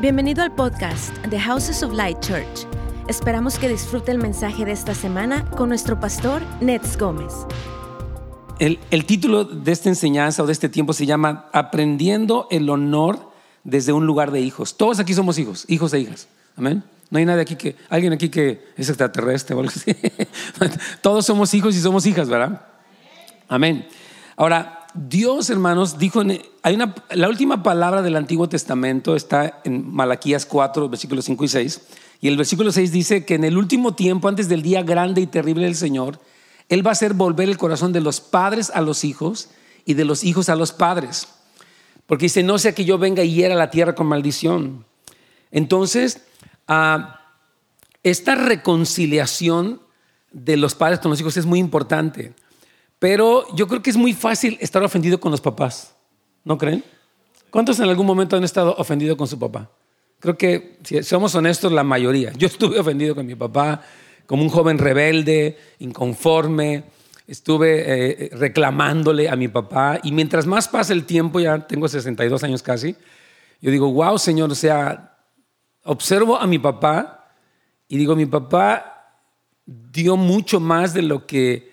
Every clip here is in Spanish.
Bienvenido al podcast The Houses of Light Church. Esperamos que disfrute el mensaje de esta semana con nuestro pastor Nets Gómez. El, el título de esta enseñanza o de este tiempo se llama Aprendiendo el honor desde un lugar de hijos. Todos aquí somos hijos, hijos e hijas. Amén. No hay nadie aquí que, alguien aquí que es extraterrestre o algo así. Todos somos hijos y somos hijas, ¿verdad? Amén. Ahora, Dios, hermanos, dijo, en, hay una, la última palabra del Antiguo Testamento está en Malaquías 4, versículos 5 y 6. Y el versículo 6 dice que en el último tiempo, antes del día grande y terrible del Señor, Él va a hacer volver el corazón de los padres a los hijos y de los hijos a los padres. Porque dice, no sea que yo venga y hiera la tierra con maldición. Entonces, ah, esta reconciliación de los padres con los hijos es muy importante. Pero yo creo que es muy fácil estar ofendido con los papás, ¿no creen? ¿Cuántos en algún momento han estado ofendidos con su papá? Creo que, si somos honestos, la mayoría. Yo estuve ofendido con mi papá como un joven rebelde, inconforme. Estuve eh, reclamándole a mi papá. Y mientras más pasa el tiempo, ya tengo 62 años casi, yo digo, wow, Señor, o sea, observo a mi papá y digo, mi papá dio mucho más de lo que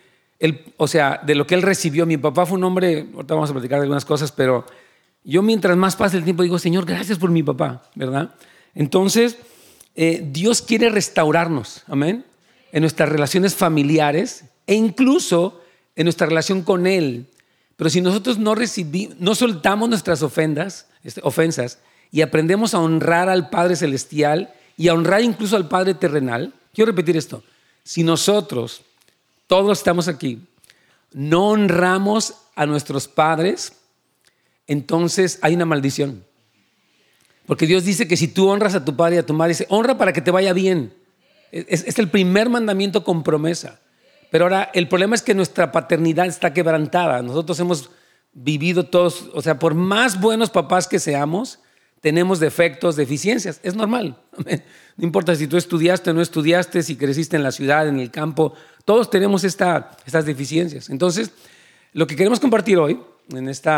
o sea, de lo que él recibió. Mi papá fue un hombre, ahorita vamos a platicar de algunas cosas, pero yo mientras más pasa el tiempo digo, Señor, gracias por mi papá, ¿verdad? Entonces, eh, Dios quiere restaurarnos, amén, en nuestras relaciones familiares e incluso en nuestra relación con Él. Pero si nosotros no recibimos, no soltamos nuestras ofendas, este, ofensas y aprendemos a honrar al Padre Celestial y a honrar incluso al Padre terrenal, quiero repetir esto, si nosotros todos estamos aquí, no honramos a nuestros padres, entonces hay una maldición. Porque Dios dice que si tú honras a tu padre y a tu madre, dice, honra para que te vaya bien. Es, es, el primer mandamiento con promesa. Pero ahora el problema es que nuestra paternidad está quebrantada. Nosotros hemos vivido todos, o sea, por más buenos papás que seamos, tenemos defectos, deficiencias. Es normal. No importa si tú estudiaste o no estudiaste, si creciste en la ciudad, en el campo, todos tenemos estas deficiencias. Entonces, lo que queremos compartir hoy, en este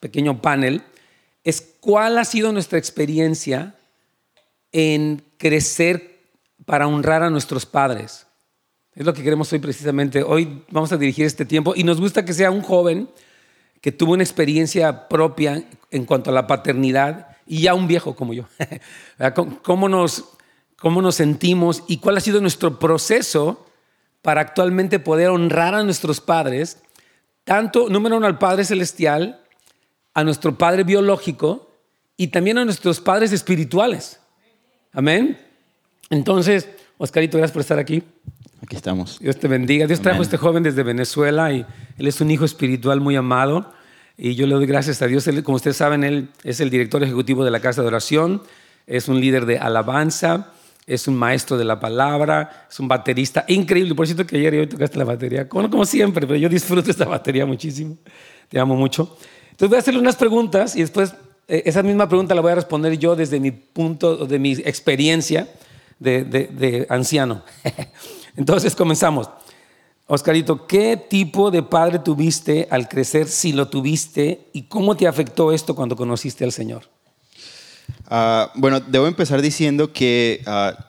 pequeño panel, es cuál ha sido nuestra experiencia en crecer para honrar a nuestros padres. Es lo que queremos hoy precisamente. Hoy vamos a dirigir este tiempo y nos gusta que sea un joven que tuvo una experiencia propia en cuanto a la paternidad y ya un viejo como yo. ¿Cómo nos, cómo nos sentimos y cuál ha sido nuestro proceso para actualmente poder honrar a nuestros padres, tanto, número uno, al Padre Celestial, a nuestro Padre biológico y también a nuestros padres espirituales. Amén. Entonces, Oscarito, gracias por estar aquí. Aquí estamos. Dios te bendiga. Dios trajo a este joven desde Venezuela y él es un hijo espiritual muy amado. Y yo le doy gracias a Dios. como ustedes saben, él es el director ejecutivo de la Casa de Oración, es un líder de alabanza, es un maestro de la palabra, es un baterista increíble. Por cierto que ayer y hoy tocaste la batería, como, como siempre, pero yo disfruto esta batería muchísimo. Te amo mucho. Entonces voy a hacerle unas preguntas y después eh, esa misma pregunta la voy a responder yo desde mi punto, de mi experiencia de, de, de anciano. Entonces comenzamos. Oscarito, ¿qué tipo de padre tuviste al crecer, si lo tuviste, y cómo te afectó esto cuando conociste al Señor? Uh, bueno, debo empezar diciendo que uh,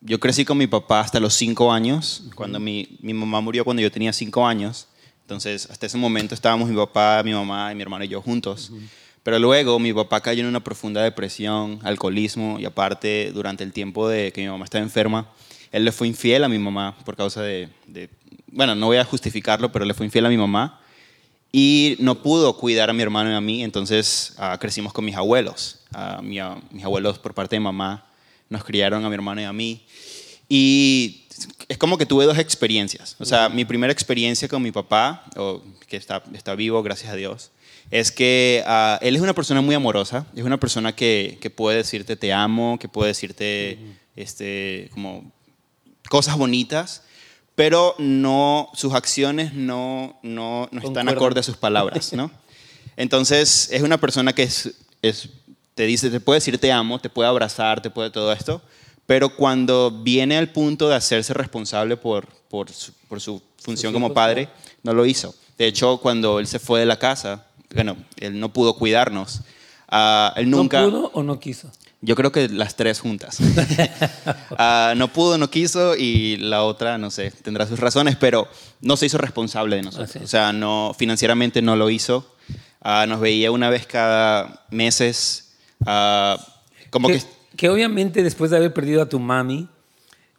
yo crecí con mi papá hasta los cinco años, cuando mi, mi, mamá murió cuando yo tenía cinco años. Entonces, hasta ese momento estábamos mi papá, mi mamá, y mi hermano y yo juntos. Uh -huh. Pero luego mi papá cayó en una profunda depresión, alcoholismo, y aparte, durante el tiempo de que mi mamá estaba enferma, él le fue infiel a mi mamá por causa de, de bueno, no voy a justificarlo, pero le fue infiel a mi mamá y no pudo cuidar a mi hermano y a mí, entonces uh, crecimos con mis abuelos. Uh, mi, uh, mis abuelos por parte de mamá nos criaron a mi hermano y a mí. Y es como que tuve dos experiencias. O sea, mi primera experiencia con mi papá, que está, está vivo, gracias a Dios, es que él es una persona muy amorosa, es una persona que, que puede decirte te amo, que puede decirte uh -huh. este, como cosas bonitas pero no, sus acciones no, no, no están acorde a sus palabras, ¿no? Entonces, es una persona que es, es, te dice, te puede decir te amo, te puede abrazar, te puede todo esto, pero cuando viene al punto de hacerse responsable por, por, su, por su función como padre, no lo hizo. De hecho, cuando él se fue de la casa, bueno, él no pudo cuidarnos. Uh, él nunca, ¿No pudo o no quiso? Yo creo que las tres juntas. Ah, no pudo, no quiso y la otra, no sé, tendrá sus razones, pero no se hizo responsable de nosotros. O sea, no, financieramente no lo hizo. Ah, nos veía una vez cada meses. ah, como que, que, que obviamente después de haber perdido a tu mami,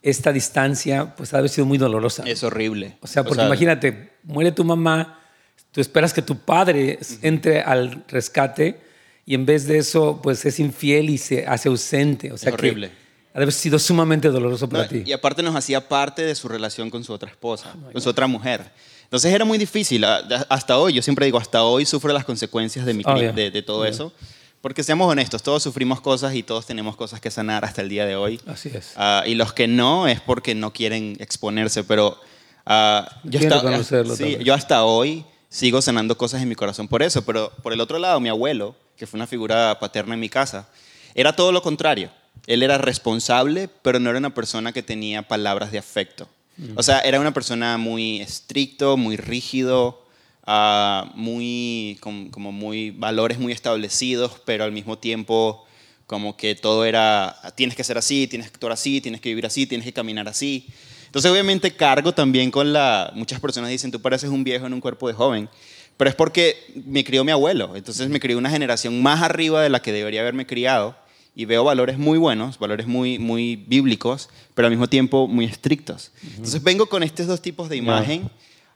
esta distancia pues ha de haber sido muy dolorosa. es horrible. O sea, porque imagínate, muere tu mamá, tú esperas que tu padre entre al rescate y en vez de eso, pues es infiel y se hace ausente. O sea, Es horrible. que ha de haber sido sumamente doloroso para No, ti. y aparte nos hacía parte de su relación con su otra esposa, con su otra mujer. Entonces era muy difícil. Hasta hoy, yo siempre digo, hasta hoy sufro las consecuencias de, mi, Oh, yeah. de, de todo eso. Porque seamos honestos, todos sufrimos cosas y todos tenemos cosas que sanar hasta el día de hoy. Así es. Ah, y los que no es porque no quieren exponerse, pero ah, yo, Quiero hasta, sí, también. yo hasta hoy sigo sanando cosas en mi corazón por eso. Pero por el otro lado, mi abuelo, que fue una figura paterna en mi casa, era todo lo contrario. Él era responsable, pero no era una persona que tenía palabras de afecto. O sea, era una persona muy estricto, muy rígido, ah, muy, com- como muy valores muy establecidos, pero al mismo tiempo como que todo era, tienes que ser así, tienes que actuar así, tienes que vivir así, tienes que caminar así. Entonces obviamente cargo también con la, muchas personas dicen, tú pareces un viejo en un cuerpo de joven, pero es porque me crió mi abuelo, entonces me crió una generación más arriba de la que debería haberme criado y veo valores muy buenos, valores muy, muy bíblicos, pero al mismo tiempo muy estrictos. Entonces vengo con estos dos tipos de imagen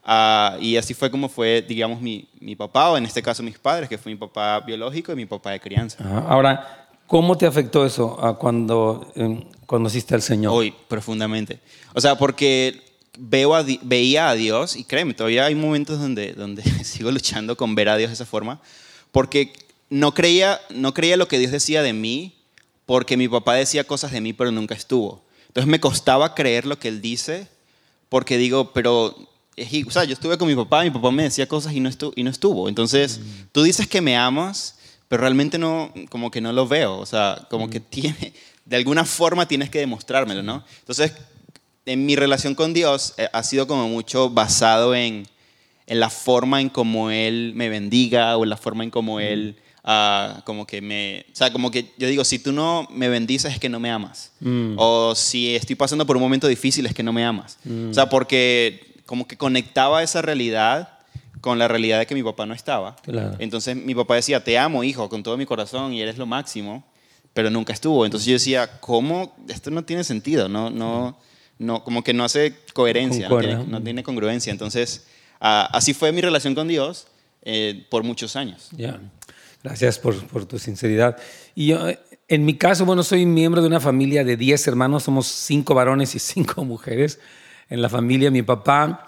ah, y así fue como fue, digamos, mi, mi papá, o en este caso mis padres, que fue mi papá biológico y mi papá de crianza. Ajá. Ahora, ¿cómo te afectó eso ah, cuando eh, conociste al Señor? Hoy, profundamente. O sea, porque veo a veía a Dios, y créeme, todavía hay momentos donde, donde sigo luchando con ver a Dios de esa forma, porque no creía, no creía lo que Dios decía de mí, porque mi papá decía cosas de mí, pero nunca estuvo. Entonces me costaba creer lo que él dice, porque digo, pero, o sea, yo estuve con mi papá, mi papá me decía cosas y no estuvo. Y no estuvo. Entonces, tú dices que me amas, pero realmente no, como que no lo veo. O sea, como que tiene, de alguna forma tienes que demostrármelo, ¿no? Entonces, en mi relación con Dios eh, ha sido como mucho basado en, en la forma en cómo Él me bendiga o en la forma en cómo Él, ah, como que me, o sea, como que yo digo, si tú no me bendices es que no me amas. O si estoy pasando por un momento difícil es que no me amas. O sea, porque como que conectaba esa realidad con la realidad de que mi papá no estaba. Claro. Entonces mi papá decía, te amo, hijo, con todo mi corazón y eres lo máximo, pero nunca estuvo. Entonces yo decía, ¿cómo? Esto no tiene sentido, no, no, no, como que no hace coherencia, no tiene, no tiene congruencia. Entonces, ah, así fue mi relación con Dios eh, por muchos años. Gracias por, por tu sinceridad. Y yo, en mi caso, bueno, soy miembro de una familia de 10 hermanos, somos cinco varones y cinco mujeres. En la familia, mi papá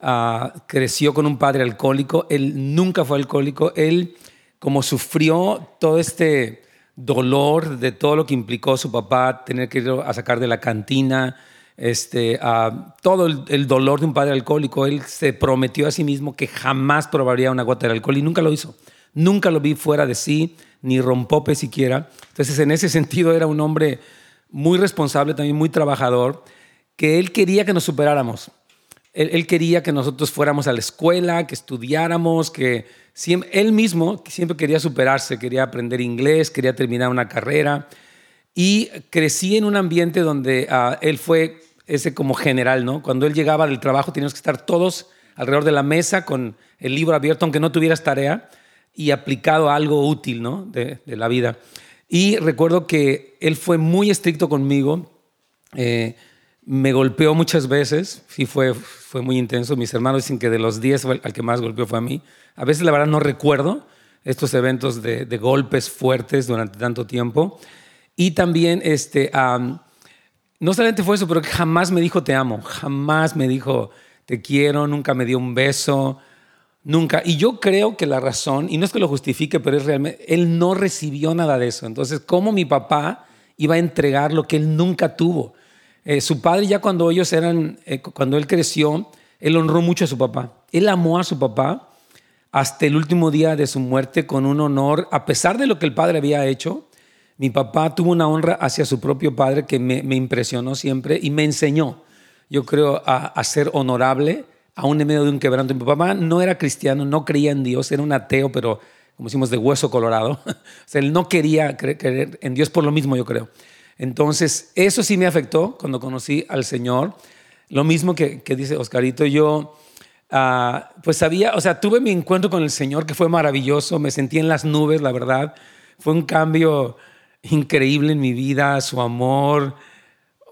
ah, creció con un padre alcohólico, él nunca fue alcohólico, él como sufrió todo este dolor de todo lo que implicó su papá, tener que ir a sacar de la cantina, este, ah, todo el, el dolor de un padre alcohólico, él se prometió a sí mismo que jamás probaría una gota de alcohol y nunca lo hizo. Nunca lo vi fuera de sí, ni rompope siquiera. Entonces, en ese sentido, era un hombre muy responsable, también muy trabajador, que él quería que nos superáramos. Él, él quería que nosotros fuéramos a la escuela, que estudiáramos, que siem- él mismo siempre quería superarse, quería aprender inglés, quería terminar una carrera. Y crecí en un ambiente donde ah, él fue ese como general, ¿no? Cuando él llegaba del trabajo teníamos que estar todos alrededor de la mesa con el libro abierto, aunque no tuvieras tarea, y aplicado algo útil, ¿no? De, la vida. Y recuerdo que él fue muy estricto conmigo, eh, me golpeó muchas veces, sí fue, fue muy intenso. Mis hermanos dicen que de los 10 fue el- al que más golpeó fue a mí. A veces la verdad no recuerdo estos eventos de, golpes fuertes durante tanto tiempo. Y también, este, am, no solamente fue eso, pero jamás me dijo te amo, jamás me dijo te quiero, nunca me dio un beso, nunca. Y yo creo que la razón, y no es que lo justifique, pero es realmente, él no recibió nada de eso. Entonces, ¿cómo mi papá iba a entregar lo que él nunca tuvo? Eh, su padre ya cuando ellos eran, eh, cuando él creció, él honró mucho a su papá. Él amó a su papá hasta el último día de su muerte con un honor, a pesar de lo que el padre había hecho. Mi papá tuvo una honra hacia su propio padre que me, impresionó siempre y me enseñó, yo creo, a, a ser honorable, aún en medio de un quebranto. Mi papá no era cristiano, no creía en Dios, era un ateo, pero como decimos, de hueso colorado. o sea, él no quería creer en Dios por lo mismo, yo creo. Entonces, eso sí me afectó cuando conocí al Señor. Lo mismo que, dice Oscarito, yo ah, pues sabía, o sea, tuve mi encuentro con el Señor que fue maravilloso, me sentí en las nubes, la verdad. Fue un cambio increíble en mi vida, su amor,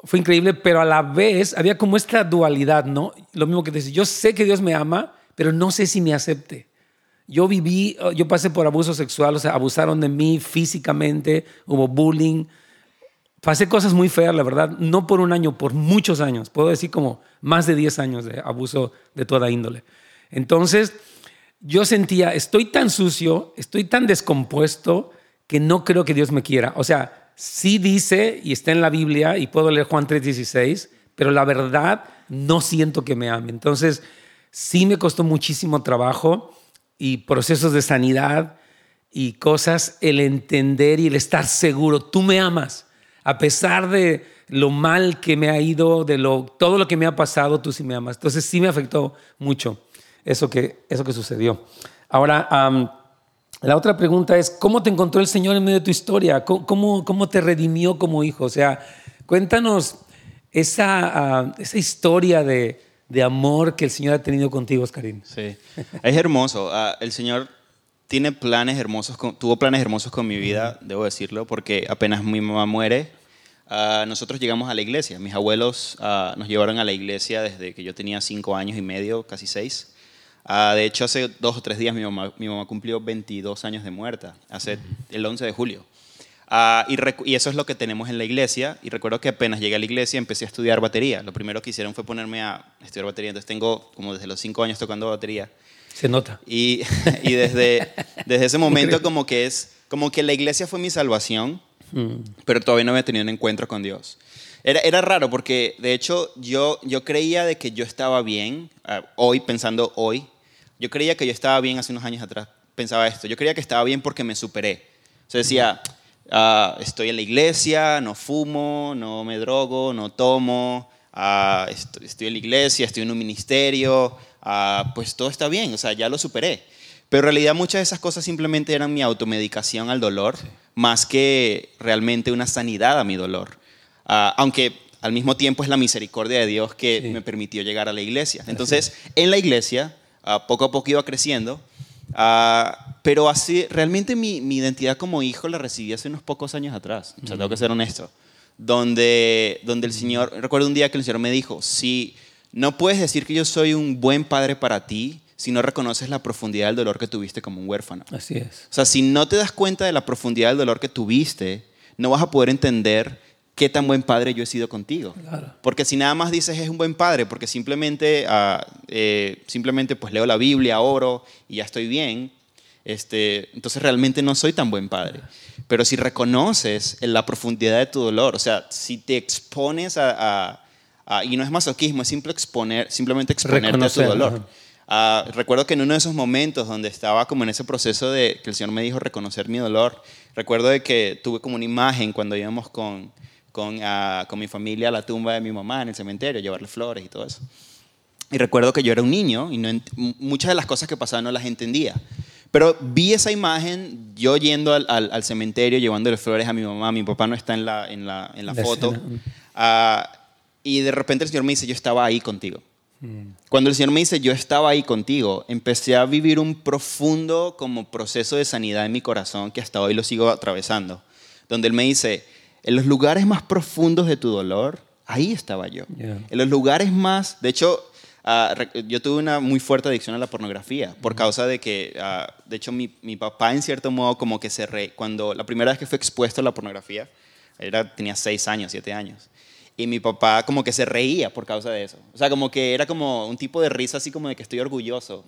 fue increíble, pero a la vez había como esta dualidad, ¿no? Lo mismo que decir, yo sé que Dios me ama, pero no sé si me acepte. Yo viví, yo pasé por abuso sexual, o sea, abusaron de mí físicamente, hubo bullying, pasé cosas muy feas, la verdad, no por un año, por muchos años, puedo decir como más de 10 años de abuso de toda índole. Entonces, yo sentía, estoy tan sucio, estoy tan descompuesto que no creo que Dios me quiera. O sea, sí dice, y está en la Biblia, y puedo leer Juan 3:16, pero la verdad no siento que me ame. Entonces, sí me costó muchísimo trabajo y procesos de sanidad y cosas, el entender y el estar seguro, tú me amas, a pesar de lo mal que me ha ido, de lo, todo lo que me ha pasado, tú sí me amas. Entonces sí me afectó mucho eso que, eso que sucedió. Ahora, la otra pregunta es, ¿cómo te encontró el Señor en medio de tu historia? ¿Cómo, cómo te redimió como hijo? O sea, cuéntanos esa, ah, esa historia de, de, amor que el Señor ha tenido contigo, Oscarín. Sí, es hermoso. Ah, el Señor tiene planes hermosos, tuvo planes hermosos con mi vida, debo decirlo, porque apenas mi mamá muere, ah, nosotros llegamos a la iglesia. Mis abuelos nos llevaron a la iglesia desde que yo tenía cinco años y medio, casi seis. Ah, de hecho, hace dos o tres días mi mamá, mi mamá cumplió 22 años de muerta, hace el 11 de julio. Ah, y, eso es lo que tenemos en la iglesia. Y recuerdo que apenas llegué a la iglesia empecé a estudiar batería. Lo primero que hicieron fue ponerme a estudiar batería. Entonces tengo como desde los cinco años tocando batería. Se nota. Y, y desde, desde ese momento como que es, como que la iglesia fue mi salvación, mm. pero todavía no había tenido un encuentro con Dios. Era, era raro porque de hecho yo, yo creía de que yo estaba bien, ah, hoy pensando hoy, yo creía que yo estaba bien hace unos años atrás. Pensaba esto. Yo creía que estaba bien porque me superé. O sea, decía, ah, estoy en la iglesia, no fumo, no me drogo, no tomo, ah, estoy, en la iglesia, estoy en un ministerio, pues todo está bien. O sea, ya lo superé. Pero en realidad muchas de esas cosas simplemente eran mi automedicación al dolor, más que realmente una sanidad a mi dolor. Aunque al mismo tiempo es la misericordia de Dios que me permitió llegar a la iglesia. Entonces, en la iglesia Ah, poco a poco iba creciendo. Ah, pero así, realmente mi, identidad como hijo la recibí hace unos pocos años atrás, o sea, tengo que ser honesto, donde, donde el Señor, recuerdo un día que el Señor me dijo, si no puedes decir que yo soy un buen padre para ti, si no reconoces la profundidad del dolor que tuviste como un huérfano. Así es. O sea, si no te das cuenta de la profundidad del dolor que tuviste, no vas a poder entender qué tan buen padre yo he sido contigo. Porque si nada más dices es un buen padre, porque simplemente, ah, eh, simplemente pues leo la Biblia, oro y ya estoy bien, este, entonces realmente no soy tan buen padre. Pero si reconoces en la profundidad de tu dolor, o sea, si te expones a, y no es masoquismo, es simple exponer, simplemente exponerte a tu dolor. Ah, recuerdo que en uno de esos momentos donde estaba como en ese proceso de que el Señor me dijo reconocer mi dolor, recuerdo de que tuve como una imagen cuando íbamos con, con, ah, con mi familia a la tumba de mi mamá en el cementerio, llevarle flores y todo eso. Y recuerdo que yo era un niño y no muchas de las cosas que pasaban no las entendía. Pero vi esa imagen, yo yendo al, al, cementerio, llevándole flores a mi mamá, mi papá no está en la, en la, en la, foto. Ah, y de repente el Señor me dice, yo estaba ahí contigo. Mm. Cuando el Señor me dice, yo estaba ahí contigo, empecé a vivir un profundo como proceso de sanidad en mi corazón que hasta hoy lo sigo atravesando. Donde Él me dice, en los lugares más profundos de tu dolor, ahí estaba yo. En los lugares más, de hecho, ah, yo tuve una muy fuerte adicción a la pornografía por causa de que, ah, de hecho, mi, mi, papá en cierto modo como que se re, cuando la primera vez que fue expuesto a la pornografía, era, tenía seis años, siete años. Y mi papá como que se reía por causa de eso. O sea, como que era como un tipo de risa así como de que estoy orgulloso,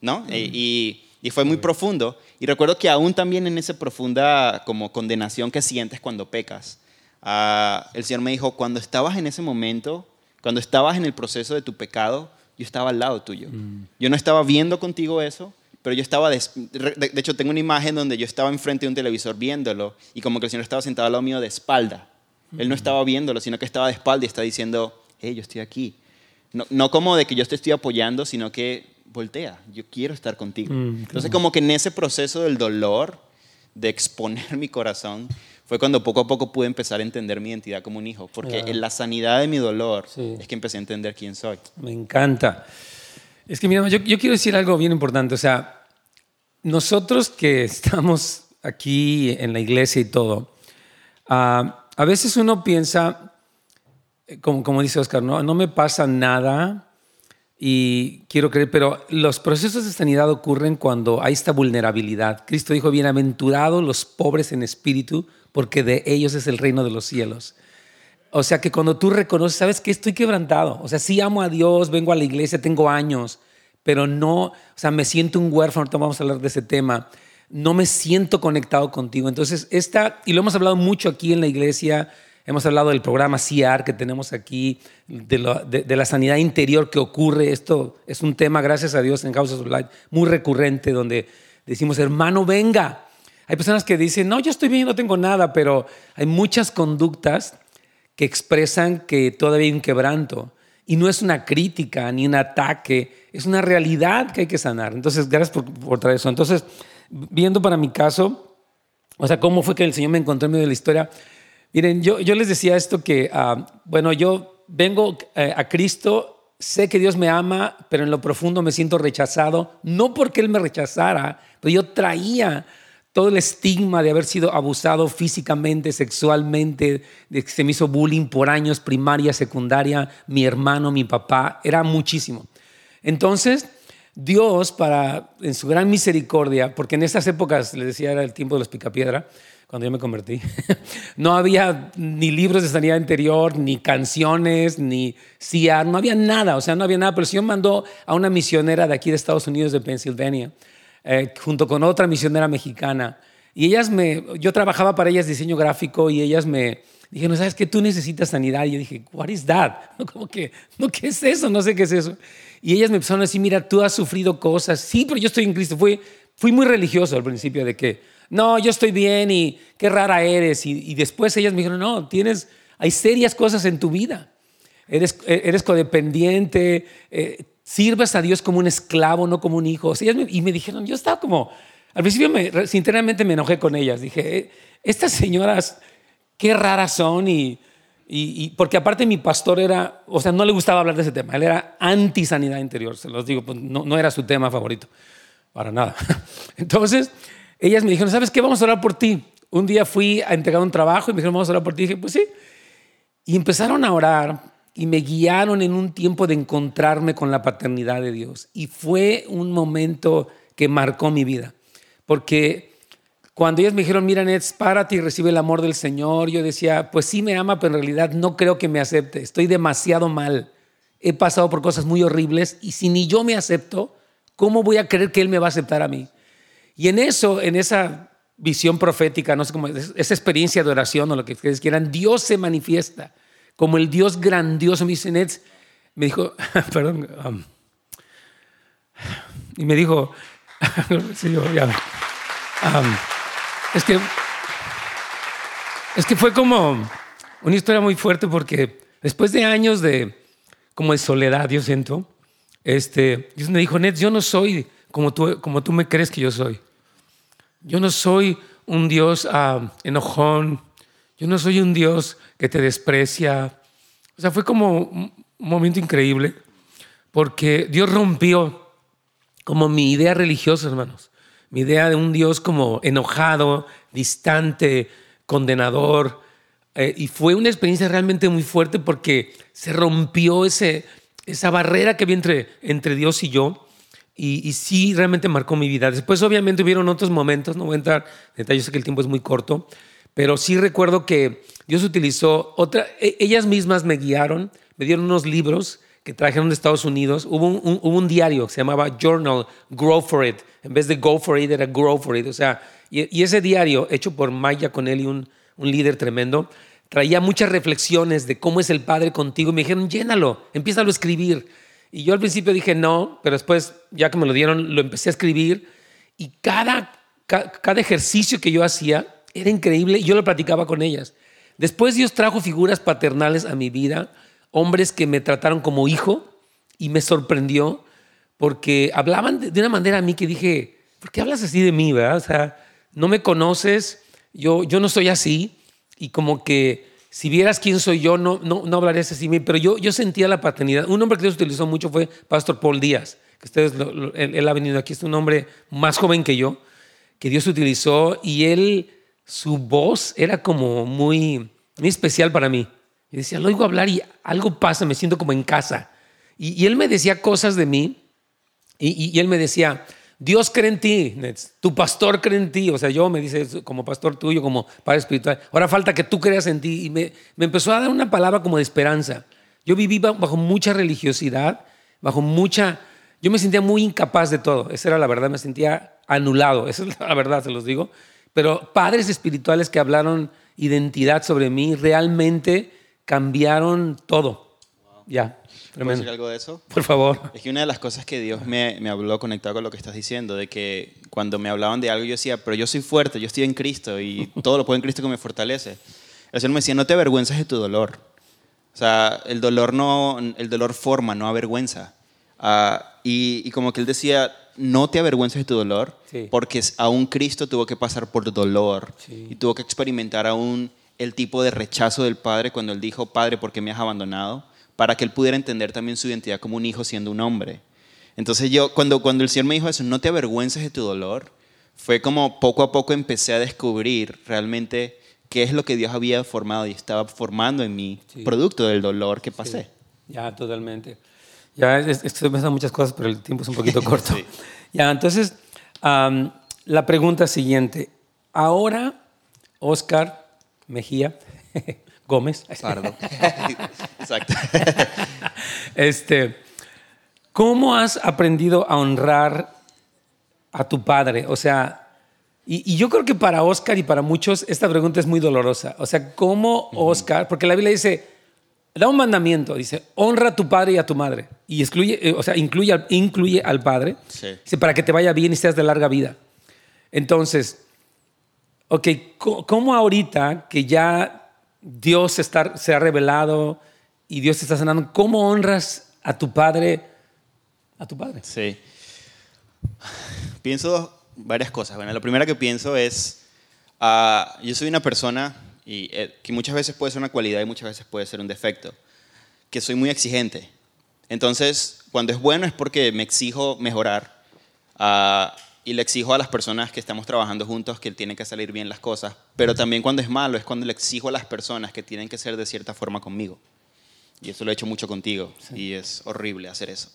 ¿no? y y fue muy profundo. Y recuerdo que aún también en esa profunda como condenación que sientes cuando pecas, ah, el Señor me dijo, cuando estabas en ese momento, cuando estabas en el proceso de tu pecado, yo estaba al lado tuyo. Mm. Yo no estaba viendo contigo eso, pero yo estaba, de, hecho tengo una imagen donde yo estaba enfrente de un televisor viéndolo y como que el Señor estaba sentado al lado mío de espalda. Él no mm. estaba viéndolo, sino que estaba de espalda y está diciendo, hey, yo estoy aquí. No, no como de que yo te estoy apoyando, sino que voltea, yo quiero estar contigo. Entonces como que en ese proceso del dolor, de exponer mi corazón, fue cuando poco a poco pude empezar a entender mi identidad como un hijo, porque en la sanidad de mi dolor es que empecé a entender quién soy. Me encanta. Es que mira, yo, yo quiero decir algo bien importante, o sea, nosotros que estamos aquí en la iglesia y todo, ah, a veces uno piensa, eh, como, como dice Oscar, ¿no? no me pasa nada y quiero creer, pero los procesos de sanidad ocurren cuando hay esta vulnerabilidad. Cristo dijo, bienaventurados los pobres en espíritu, porque de ellos es el reino de los cielos. O sea que cuando tú reconoces, sabes que estoy quebrantado, o sea, sí amo a Dios, vengo a la iglesia, tengo años, pero no, o sea, me siento un huérfano, ahorita vamos a hablar de ese tema, no me siento conectado contigo. Entonces, esta, y lo hemos hablado mucho aquí en la iglesia, hemos hablado del programa CIAR que tenemos aquí, de, la sanidad interior que ocurre. Esto es un tema, gracias a Dios, en Houses of Light, muy recurrente, donde decimos, hermano, venga. Hay personas que dicen, no, yo estoy bien, no tengo nada, pero hay muchas conductas que expresan que todavía hay un quebranto. Y no es una crítica ni un ataque, es una realidad que hay que sanar. Entonces, gracias por, traer eso. Entonces, viendo para mi caso, o sea, cómo fue que el Señor me encontró en medio de la historia. Miren, yo, yo les decía esto que, ah, bueno, yo vengo eh, a Cristo, sé que Dios me ama, pero en lo profundo me siento rechazado, no porque Él me rechazara, pero yo traía todo el estigma de haber sido abusado físicamente, sexualmente, de que se me hizo bullying por años, primaria, secundaria, mi hermano, mi papá, era muchísimo. Entonces, Dios, para, en su gran misericordia, porque en esas épocas, les decía, era el tiempo de los picapiedra, cuando yo me convertí, no había ni libros de sanidad interior, ni canciones, ni CIA, no había nada, o sea, no había nada, pero el Señor mandó a una misionera de aquí de Estados Unidos, de Pensilvania, eh, junto con otra misionera mexicana. Y ellas me, yo trabajaba para ellas diseño gráfico y ellas me dijeron, ¿sabes qué? Tú necesitas sanidad. Y yo dije, what is that? Como que, no, ¿qué es eso? No sé qué es eso. Y ellas me empezaron a decir, mira, tú has sufrido cosas. Sí, pero yo estoy en Cristo. Fui, fui muy religioso al principio de que, no, yo estoy bien y qué rara eres. Y, después ellas me dijeron, no, tienes, hay serias cosas en tu vida. Eres, eres codependiente, eh, sirves a Dios como un esclavo, no como un hijo. y me dijeron, yo estaba como, al principio me, sinceramente me enojé con ellas. Dije, eh, estas señoras, qué raras son y, y, porque aparte mi pastor era, o sea, no le gustaba hablar de ese tema. Él era anti sanidad interior, se los digo, pues no, no era su tema favorito, para nada. Entonces, ellas me dijeron, ¿sabes qué? Vamos a orar por ti. Un día fui a entregar un trabajo y me dijeron, vamos a orar por ti. Y dije, pues sí. Y empezaron a orar y me guiaron en un tiempo de encontrarme con la paternidad de Dios. Y fue un momento que marcó mi vida. Porque cuando ellas me dijeron, mira, Nets, párate y recibe el amor del Señor, yo decía, pues sí me ama, pero en realidad no creo que me acepte. Estoy demasiado mal. He pasado por cosas muy horribles y si ni yo me acepto, ¿cómo voy a creer que Él me va a aceptar a mí? Y en eso, en esa visión profética, no sé cómo, esa experiencia de oración o lo que ustedes quieran, Dios se manifiesta como el Dios grandioso. Me dice, Nets, me dijo, perdón, um, y me dijo, um, es que, es que fue como una historia muy fuerte porque después de años de, como de soledad, yo siento, este, Dios me dijo, Nets, yo no soy como tú, como tú me crees que yo soy. Yo no soy un Dios uh, enojón, yo no soy un Dios que te desprecia. O sea, fue como un momento increíble porque Dios rompió como mi idea religiosa, hermanos. Mi idea de un Dios como enojado, distante, condenador. Eh, y fue una experiencia realmente muy fuerte porque se rompió ese, esa barrera que había entre, entre Dios y yo. Y, y, sí, realmente marcó mi vida. Después, obviamente, hubieron otros momentos, no voy a entrar en detalles, sé que el tiempo es muy corto, pero sí recuerdo que Dios utilizó otra, e, ellas mismas me guiaron, me dieron unos libros que trajeron de Estados Unidos. Hubo un, un, diario que se llamaba Journal, Grow for It. En vez de Go for It, era Grow for It. O sea, y, ese diario, hecho por Maya Conelli, un, un líder tremendo, traía muchas reflexiones de cómo es el Padre contigo. Me dijeron, llénalo, empieza a escribir. Y yo al principio dije no, pero después, ya que me lo dieron, lo empecé a escribir. Y cada, cada ejercicio que yo hacía, era increíble y yo lo platicaba con ellas. Después Dios trajo figuras paternales a mi vida, hombres que me trataron como hijo y me sorprendió porque hablaban de, de una manera a mí que dije, ¿por qué hablas así de mí, verdad? O sea, no me conoces, yo, yo no soy así, y como que si vieras quién soy yo, no, no, no hablarías así pero yo, yo sentía la paternidad. Un nombre que Dios utilizó mucho fue Pastor Paul Díaz, que ustedes, lo- lo- él, él ha venido aquí, es un hombre más joven que yo, que Dios utilizó, y él, su voz era como muy, muy especial para mí. Y decía, lo oigo hablar y algo pasa, me siento como en casa. Y, y él me decía cosas de mí, y, y- y él me decía, Dios cree en ti, Nets, tu pastor cree en ti. O sea, yo me dice como pastor tuyo, como padre espiritual. Ahora falta que tú creas en ti. Y me, empezó a dar una palabra como de esperanza. Yo viví ba- bajo mucha religiosidad, bajo mucha... Yo me sentía muy incapaz de todo. Esa era la verdad, me sentía anulado. Esa es la verdad, se los digo. Pero padres espirituales que hablaron identidad sobre mí realmente cambiaron todo. Ya, ¿Puedo tremendo. decir algo de eso? Por favor. Es que una de las cosas que Dios me, me habló conectado con lo que estás diciendo, de que cuando me hablaban de algo yo decía, pero yo soy fuerte, yo estoy en Cristo y todo lo puedo en Cristo que me fortalece. El Señor me decía, no te avergüences de tu dolor. O sea, el dolor, no, el dolor forma, no avergüenza. Ah, y, y como que Él decía, no te avergüences de tu dolor, Sí. porque aún Cristo tuvo que pasar por dolor Sí. y tuvo que experimentar aún el tipo de rechazo del Padre cuando Él dijo, Padre, ¿por qué me has abandonado? Para que Él pudiera entender también su identidad como un hijo siendo un hombre. Entonces yo, cuando, cuando el Señor me dijo eso, no te avergüences de tu dolor, fue como poco a poco empecé a descubrir realmente qué es lo que Dios había formado y estaba formando en mí, Sí. producto del dolor que pasé. Ya, totalmente. Ya, es, es- estoy pensando muchas cosas, pero el tiempo es un poquito corto. Sí. Ya, entonces, la pregunta siguiente. Ahora, Oscar Mejía Gómez, Pardo. Exacto. este, ¿cómo has aprendido a honrar a tu padre? O sea, y, y yo creo que para Oscar y para muchos esta pregunta es muy dolorosa. O sea, ¿cómo Oscar? Porque la Biblia dice, da un mandamiento, dice, honra a tu padre y a tu madre. Y excluye, eh, o sea, incluye, al- incluye al padre. Sí. Dice, para que te vaya bien y seas de larga vida. Entonces, ok, ¿cómo ahorita que ya Dios está, se ha revelado y Dios te está sanando, cómo honras a tu padre? A tu padre. Sí. Pienso varias cosas. Bueno, lo primero que pienso es, ah, yo soy una persona y, eh, que muchas veces puede ser una cualidad y muchas veces puede ser un defecto, que soy muy exigente. Entonces, cuando es bueno es porque me exijo mejorar ah, y le exijo a las personas que estamos trabajando juntos que tienen que salir bien las cosas, pero también cuando es malo es cuando le exijo a las personas que tienen que ser de cierta forma conmigo. Y eso lo he hecho mucho contigo y es horrible hacer eso.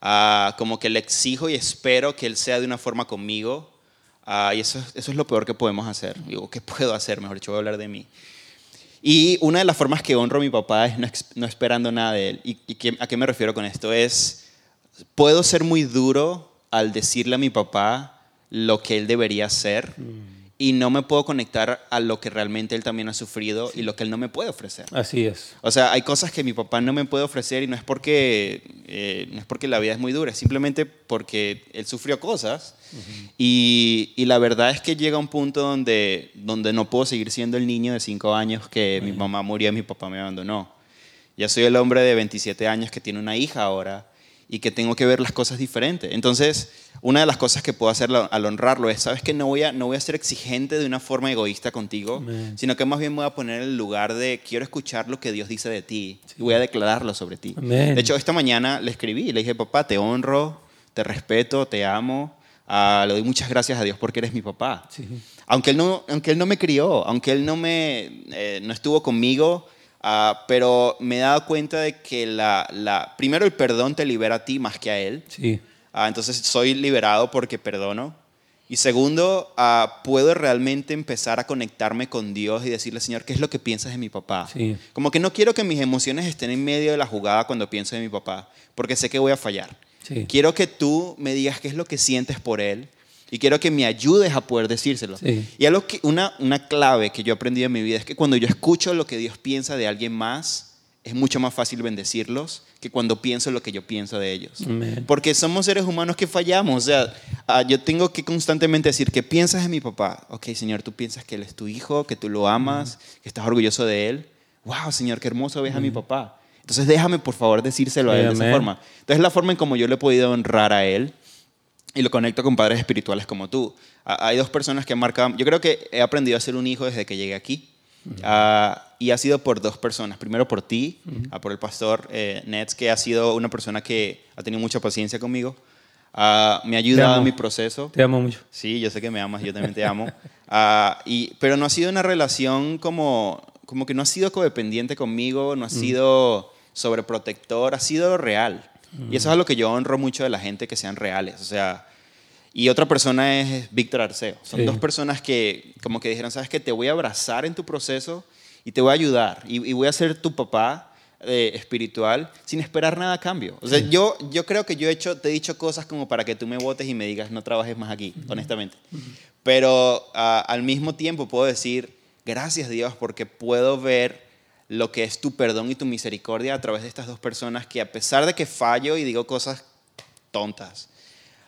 Ah, como que le exijo y espero que él sea de una forma conmigo. ah, y eso, eso es lo peor que podemos hacer. Digo, ¿qué puedo hacer? Mejor dicho, voy a hablar de mí. Y una de las formas que honro a mi papá es no, no esperando nada de él. ¿Y, y qué- a qué me refiero con esto? Es, puedo ser muy duro al decirle a mi papá lo que él debería hacer y no me puedo conectar a lo que realmente él también ha sufrido y lo que él no me puede ofrecer. Así es. O sea, hay cosas que mi papá no me puede ofrecer y no es porque, eh, no es porque la vida es muy dura, es simplemente porque él sufrió cosas y, y la verdad es que llega un punto donde, donde no puedo seguir siendo el niño de 5 años que mi mamá murió y mi papá me abandonó. Ya soy el hombre de 27 años que tiene una hija ahora y que tengo que ver las cosas diferentes. Entonces, una de las cosas que puedo hacer al honrarlo es, sabes que no voy a, no voy a ser exigente de una forma egoísta contigo, Amén. sino que más bien me voy a poner en el lugar de quiero escuchar lo que Dios dice de ti y voy a declararlo sobre ti. Amén. De hecho, esta mañana le escribí y le dije, papá, te honro, te respeto, te amo, ah, le doy muchas gracias a Dios porque eres mi papá. Sí. Aunque él no, aunque él no me crió, aunque él no, me, eh, no estuvo conmigo, ah, pero me he dado cuenta de que la, la, primero el perdón te libera a ti más que a él. Sí. Ah, entonces soy liberado porque perdono. Y segundo, ah, puedo realmente empezar a conectarme con Dios y decirle, Señor, ¿qué es lo que piensas de mi papá? Sí. Como que no quiero que mis emociones estén en medio de la jugada cuando pienso de mi papá, porque sé que voy a fallar. Sí. Quiero que tú me digas qué es lo que sientes por él y quiero que me ayudes a poder decírselo. Sí. Y algo que, una, una clave que yo aprendí en mi vida es que cuando yo escucho lo que Dios piensa de alguien más, es mucho más fácil bendecirlos que cuando pienso lo que yo pienso de ellos. Porque somos seres humanos que fallamos. O sea, ah, yo tengo que constantemente decir, ¿qué piensas de mi papá? Ok, Señor, tú piensas que él es tu hijo, que tú lo amas, que estás orgulloso de él. Wow, Señor, qué hermoso ves a mi papá. Entonces déjame por favor decírselo a él de esa forma. Entonces la forma en como yo le he podido honrar a él y lo conecto con padres espirituales como tú. Hay dos personas que han marcado, yo creo que he aprendido a ser un hijo desde que llegué aquí. Ah, y ha sido por dos personas. Primero por ti, ah, por el pastor eh, Nets, que ha sido una persona que ha tenido mucha paciencia conmigo. Ah, me ha ayudado en mi proceso. Te amo mucho. Sí, yo sé que me amas, yo también te amo. Y, pero no ha sido una relación como, como que no ha sido codependiente conmigo, no ha sido sobreprotector, ha sido real. Y eso es algo que yo honro mucho de la gente, que sean reales. O sea, y otra persona es Víctor Arceo. Son Sí. dos personas que como que dijeron, sabes que te voy a abrazar en tu proceso y te voy a ayudar y, y voy a ser tu papá eh, espiritual sin esperar nada a cambio. O sea, yo, yo creo que yo he hecho, te he dicho cosas como para que tú me votes y me digas, no trabajes más aquí, honestamente. Pero ah, al mismo tiempo puedo decir, gracias Dios, porque puedo ver lo que es tu perdón y tu misericordia a través de estas dos personas que a pesar de que fallo y digo cosas tontas,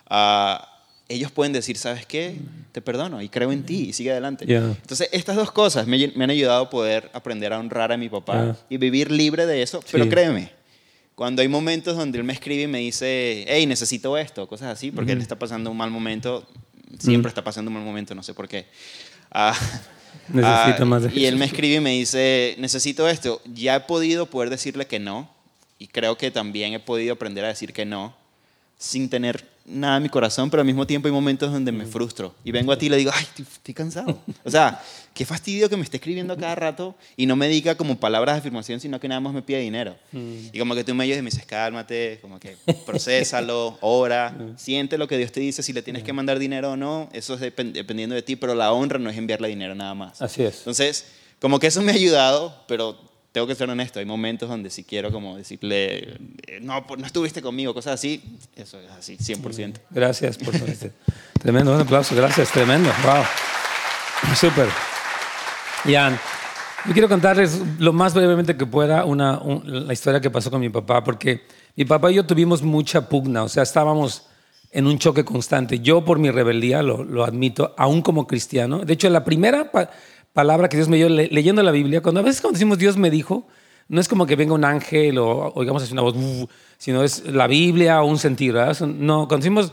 ah, ellos pueden decir, ¿sabes qué? Te perdono y creo en ti y sigue adelante. Yeah. Entonces, estas dos cosas me, me han ayudado a poder aprender a honrar a mi papá Yeah. y vivir libre de eso. Pero créeme, cuando hay momentos donde él me escribe y me dice, hey, necesito esto, cosas así, porque él está pasando un mal momento, siempre está pasando un mal momento, no sé por qué. Ah, Necesito ah, más de Y él me escribe y me dice, necesito esto. Ya he podido poder decirle que no, y creo que también he podido aprender a decir que no, sin tener nada en mi corazón, pero al mismo tiempo hay momentos donde me frustro. Y vengo a ti y le digo, ay, estoy, estoy cansado. O sea, qué fastidio que me esté escribiendo cada rato y no me diga como palabras de afirmación, sino que nada más me pide dinero. Y como que tú me ayudas y me dices, cálmate, como que procésalo, ora, siente lo que Dios te dice, si le tienes que mandar dinero o no, eso es depen- dependiendo de ti, pero la honra no es enviarle dinero nada más. Así es. Entonces, como que eso me ha ayudado, pero tengo que ser honesto, hay momentos donde si quiero como decirle, eh, no, pues, no estuviste conmigo, cosas así, eso es así, 100%. Gracias por todo este. Tremendo, un aplauso, gracias, tremendo. Wow. Súper. Ian, yo quiero contarles lo más brevemente que pueda una, un- la historia que pasó con mi papá, porque mi papá y yo tuvimos mucha pugna, o sea, estábamos en un choque constante. Yo por mi rebeldía, lo, lo admito, aún como cristiano. De hecho, la primera palabra que Dios me dio le- leyendo la Biblia, cuando a veces cuando decimos Dios me dijo, no es como que venga un ángel o oigamos así una voz, sino es la Biblia o un. Son- No, cuando decimos,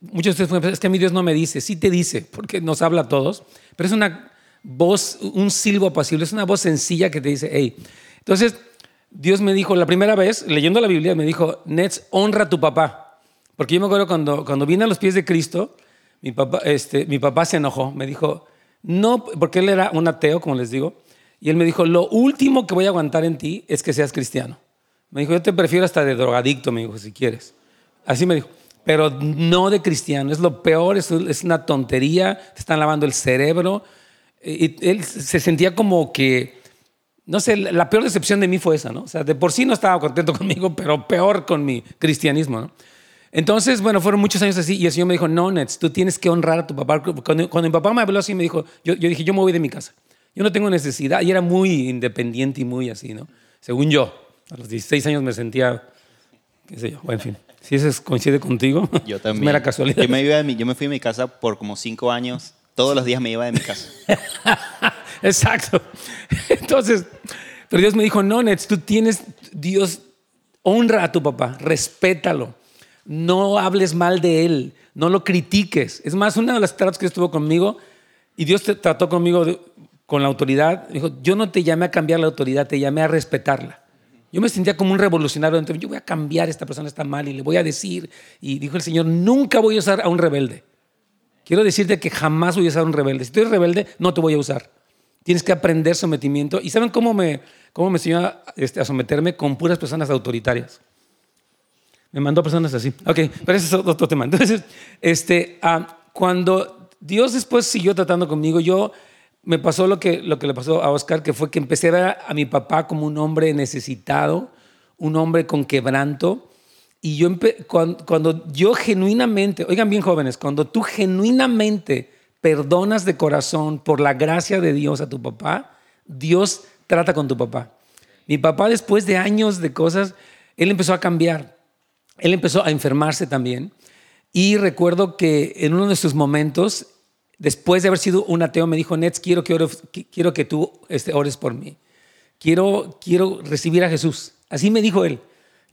muchos de ustedes pueden pensar, es que a mí Dios no me dice, sí te dice, porque nos habla a todos, pero es una voz, un silbo apacible, es una voz sencilla que te dice, hey. Entonces, Dios me dijo, la primera vez, leyendo la Biblia, me dijo, Nets, honra a tu papá. Porque yo me acuerdo cuando, cuando vine a los pies de Cristo, mi papá, este, mi papá se enojó, me dijo, no, porque él era un ateo, como les digo, y él me dijo, lo último que voy a aguantar en ti es que seas cristiano. Me dijo, yo te prefiero hasta de drogadicto, me dijo, si quieres. Así me dijo, pero no de cristiano, es lo peor, es, una tontería, te están lavando el cerebro. Y él se sentía como que, no sé, la peor decepción de mí fue esa, ¿no? O sea, de por sí no estaba contento conmigo, pero peor con mi cristianismo, ¿no? Entonces, bueno, fueron muchos años así y el Señor me dijo, no, Nets, tú tienes que honrar a tu papá. Cuando, cuando mi papá me habló así, me dijo, yo, yo dije, yo me voy de mi casa. Yo no tengo necesidad. Y era muy independiente y muy así, ¿no? Según yo. A los 16 años me sentía, qué sé yo, bueno, en fin. Si eso es- coincide contigo, Yo es también. mera casualidad. Yo me, iba de mi- yo me fui de mi casa por como cinco años, todos los días me iba de mi casa. Exacto. Entonces, pero Dios me dijo, no, Nets, tú tienes, Dios, honra a tu papá, respétalo, no hables mal de él, no lo critiques. Es más, una de las tratos que estuvo conmigo, y Dios te trató conmigo con la autoridad, dijo, yo no te llamé a cambiar la autoridad, te llamé a respetarla. Yo me sentía como un revolucionario, entonces yo voy a cambiar, esta persona está mal y le voy a decir. Y dijo el Señor, nunca voy a usar a un rebelde. Quiero decirte que jamás voy a usar un rebelde. Si tú eres rebelde, no te voy a usar. Tienes que aprender sometimiento. ¿Y saben cómo me, cómo me enseñó a, este, a someterme? Con puras personas autoritarias. Me mandó personas así. Ok, pero ese es otro tema. Entonces, este, ah, cuando Dios después siguió tratando conmigo, yo me pasó lo que, lo que le pasó a Oscar, que fue que empecé a ver a, mi papá como un hombre necesitado, un hombre con quebranto. Y yo cuando, cuando yo genuinamente, oigan bien jóvenes, cuando tú genuinamente perdonas de corazón por la gracia de Dios a tu papá, Dios trata con tu papá. Mi papá después de años de cosas, él empezó a cambiar. Él empezó a enfermarse también. Y recuerdo que en uno de sus momentos, después de haber sido un ateo, me dijo, Nets, quiero que, ores- qui- quiero que tú este, ores por mí. quiero, quiero recibir a Jesús. Así me dijo él.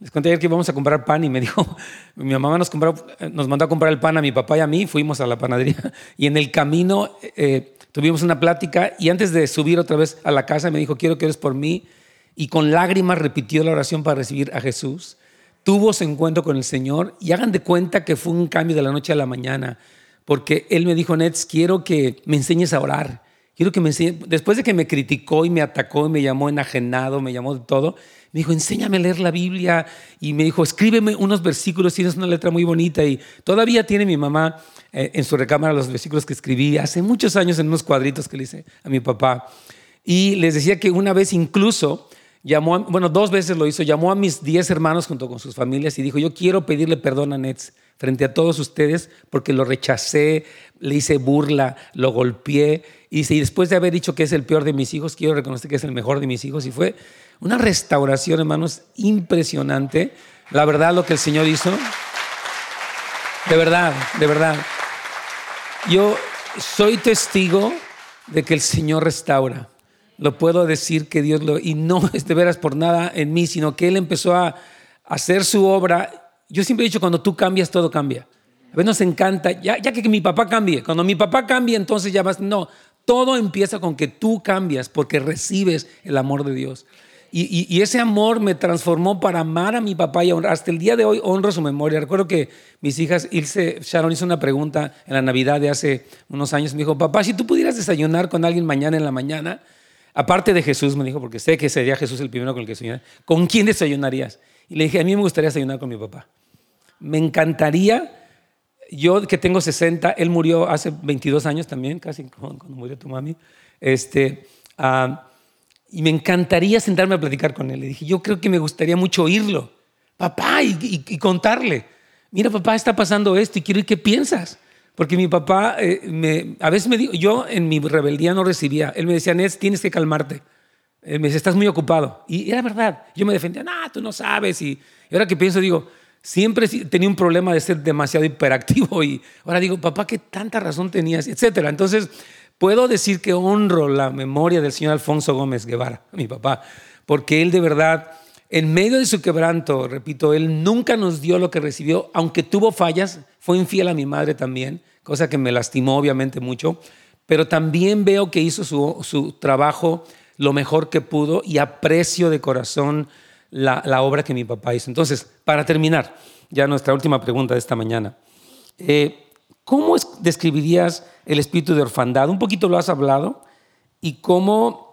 Les conté ayer que íbamos a comprar pan y me dijo, mi mamá nos, mandó a comprar el pan a mi papá y a mí, fuimos a la panadería y en el camino eh, tuvimos una plática y antes de subir otra vez a la casa me dijo, quiero que eres por mí y con lágrimas repitió la oración para recibir a Jesús. Tuvo su encuentro con el Señor y hagan de cuenta que fue un cambio de la noche a la mañana, porque él me dijo, Nets, quiero que me enseñes a orar. Quiero que me enseñes. Después de que me criticó y me atacó y me llamó enajenado, me llamó de todo, me dijo, enséñame a leer la Biblia. Y me dijo, escríbeme unos versículos, tienes una letra muy bonita. Y todavía tiene mi mamá eh, en su recámara los versículos que escribí hace muchos años en unos cuadritos que le hice a mi papá. Y les decía que una vez incluso llamó, bueno, dos veces lo hizo, llamó a mis diez hermanos junto con sus familias y dijo, yo quiero pedirle perdón a Nets frente a todos ustedes porque lo rechacé, le hice burla, lo golpeé. Y después de haber dicho que es el peor de mis hijos, quiero reconocer que es el mejor de mis hijos. Y fue una restauración, hermanos, impresionante. La verdad, lo que el Señor hizo. De verdad, de verdad. Yo soy testigo de que el Señor restaura lo puedo decir que Dios lo... Y no es de veras por nada en mí, sino que Él empezó a hacer su obra. Yo siempre he dicho, cuando tú cambias, todo cambia. A veces nos encanta, ya, ya que, mi papá cambie. Cuando mi papá cambie, entonces ya vas... No, todo empieza con que tú cambias porque recibes el amor de Dios. Y, y, ese amor me transformó para amar a mi papá y hasta el día de hoy honro su memoria. Recuerdo que mis hijas, Ilse Sharon hizo una pregunta en la Navidad de hace unos años. Me dijo, papá, si tú pudieras desayunar con alguien mañana en la mañana, Aparte de Jesús, me dijo, porque sé que sería Jesús el primero con el que desayunar. ¿Con quién desayunarías? Y le dije, a mí me gustaría desayunar con mi papá. Me encantaría, yo que tengo 60, él murió hace 22 años también, casi cuando murió tu mami. Este, ah, y me encantaría sentarme a platicar con él. Le dije, yo creo que me gustaría mucho oírlo. Papá, y, y contarle. Mira, papá, está pasando esto y quiero ir, ¿qué piensas? Porque mi papá, eh, a veces me dijo, yo en mi rebeldía no recibía. Él me decía, Nés, tienes que calmarte. Él me decía, estás muy ocupado. Y era verdad. Yo me defendía, no, tú no sabes. Y, ahora que pienso, digo, siempre tenía un problema de ser demasiado hiperactivo. Y ahora digo, papá, qué tanta razón tenías, etcétera. Entonces, puedo decir que honro la memoria del señor Alfonso Gómez Guevara, mi papá, porque él de verdad, en medio de su quebranto, repito, él nunca nos dio lo que recibió, aunque tuvo fallas, fue infiel a mi madre también cosa que me lastimó obviamente mucho, pero también veo que hizo su, trabajo lo mejor que pudo y aprecio de corazón la, obra que mi papá hizo. Entonces, para terminar, ya nuestra última pregunta de esta mañana. Eh, ¿Cómo describirías el espíritu de orfandad? Un poquito lo has hablado y cómo,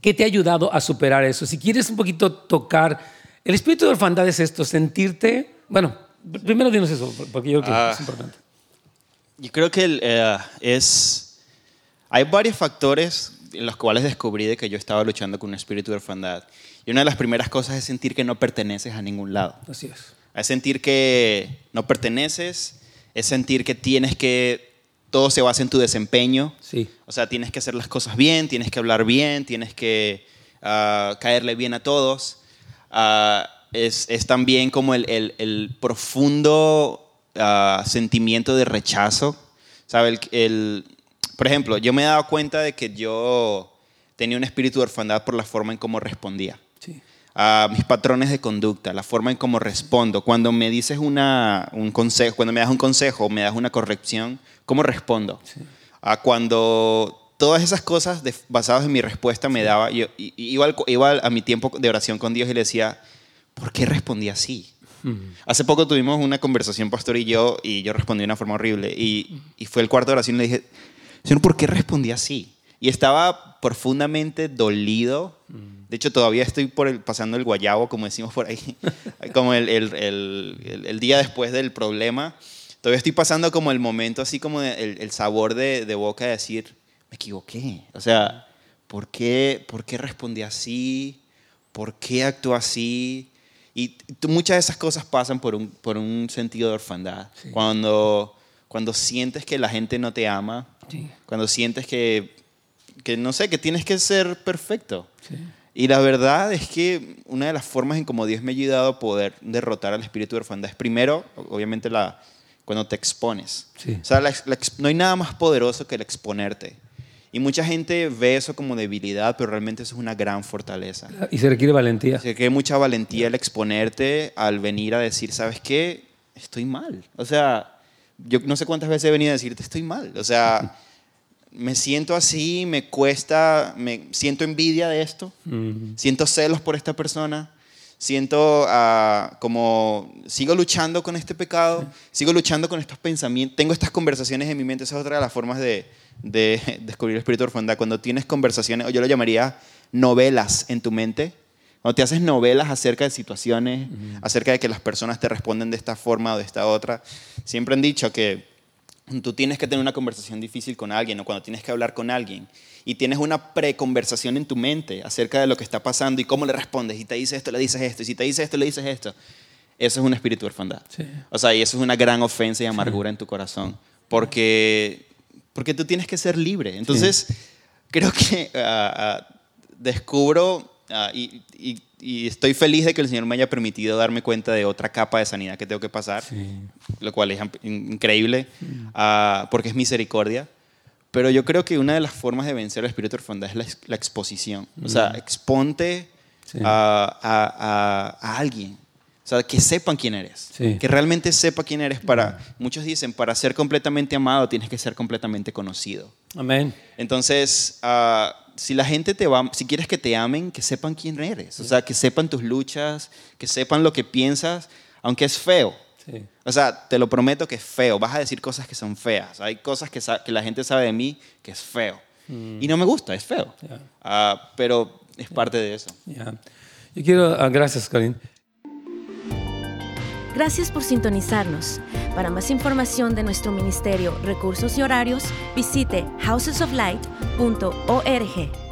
¿qué te ha ayudado a superar eso? Si quieres un poquito tocar, el espíritu de orfandad es esto, sentirte, bueno, primero dinos eso, porque yo creo que es ah. importante. Yo creo que eh, es... Hay varios factores en los cuales descubrí de que yo estaba luchando con un espíritu de orfandad. Y una de las primeras cosas es sentir que no perteneces a ningún lado. Así es. Es sentir que no perteneces, es sentir que tienes que... Todo se basa en tu desempeño. Sí. O sea, tienes que hacer las cosas bien, tienes que hablar bien, tienes que ah, caerle bien a todos. Ah, es, es, también como el, el, el profundo Ah, sentimiento de rechazo. ¿Sabe? El, por ejemplo, yo me he dado cuenta de que yo tenía un espíritu de orfandad por la forma en cómo respondía. A mis patrones de conducta, la forma en cómo respondo. Cuando me dices una, un consejo, cuando me das un consejo o me das una corrección, ¿cómo respondo? A cuando todas esas cosas basadas en mi respuesta me daba, yo, iba, iba a mi tiempo de oración con Dios y le decía, ¿por qué respondí así? Hace poco tuvimos una conversación, pastor y yo, y yo respondí de una forma horrible. Y, y fue el cuarto de oración y le dije, Señor, ¿por qué respondí así? Y estaba profundamente dolido. De hecho, todavía estoy por el, pasando el guayabo, como decimos por ahí, como el, el, el, día después del problema. Todavía estoy pasando como el momento, así como el, sabor de, de, boca de decir, me equivoqué. O sea, ¿por qué, ¿por qué respondí así? ¿Por qué actué así? Y muchas de esas cosas pasan por un, por un sentido de orfandad. Cuando, cuando sientes que la gente no te ama, cuando sientes que, que, no sé, que tienes que ser perfecto. Y la verdad es que una de las formas en como Dios me ha ayudado a poder derrotar al espíritu de orfandad es primero, obviamente, la, cuando te expones. O sea, no hay nada más poderoso que el exponerte. Y mucha gente ve eso como debilidad, pero realmente eso es una gran fortaleza. Y se requiere valentía. Que hay mucha valentía al exponerte, al venir a decir, ¿sabes qué? Estoy mal. O sea, yo no sé cuántas veces he venido a decirte, estoy mal. O sea, me siento así, me cuesta, me siento envidia de esto, Mm. siento celos por esta persona, siento ah, como sigo luchando con este pecado, sigo luchando con estos pensamientos, tengo estas conversaciones en mi mente, esa es otra de las formas de, de descubrir el espíritu de orfandad, cuando tienes conversaciones, o yo lo llamaría novelas en tu mente, cuando te haces novelas acerca de situaciones, acerca de que las personas te responden de esta forma o de esta otra, siempre han dicho que tú tienes que tener una conversación difícil con alguien o cuando tienes que hablar con alguien y tienes una preconversación en tu mente acerca de lo que está pasando y cómo le respondes. Y te dice esto, le dices esto. Y si te dice esto, le dices esto. Eso es un espíritu de orfandad. Sí. O sea, y eso es una gran ofensa y amargura en tu corazón. Porque, porque tú tienes que ser libre. Entonces, creo que ah, ah, descubro ah, y, y- y estoy feliz de que el Señor me haya permitido darme cuenta de otra capa de sanidad que tengo que pasar lo cual es increíble, porque es misericordia. Pero yo creo que una de las formas de vencer el espíritu de orfandad es la, la exposición. O sea, exponte Sí. a, a- a- a alguien. O sea, que sepan quién eres. Sí. Que realmente sepa quién eres. Para, muchos dicen, para ser completamente amado tienes que ser completamente conocido. Amén. Entonces, ah, si la gente te va, si quieres que te amen, que sepan quién eres. O sea, que sepan tus luchas, que sepan lo que piensas, aunque es feo. Sí. O sea, te lo prometo que es feo. Vas a decir cosas que son feas. Hay cosas que, que la gente sabe de mí que es feo. Y no me gusta, es feo. Ya. Ah, pero es parte de eso. Ya. Yo quiero, ah, gracias, Karin. Gracias por sintonizarnos. Para más información de nuestro ministerio, recursos y horarios, visite housesoflight.org.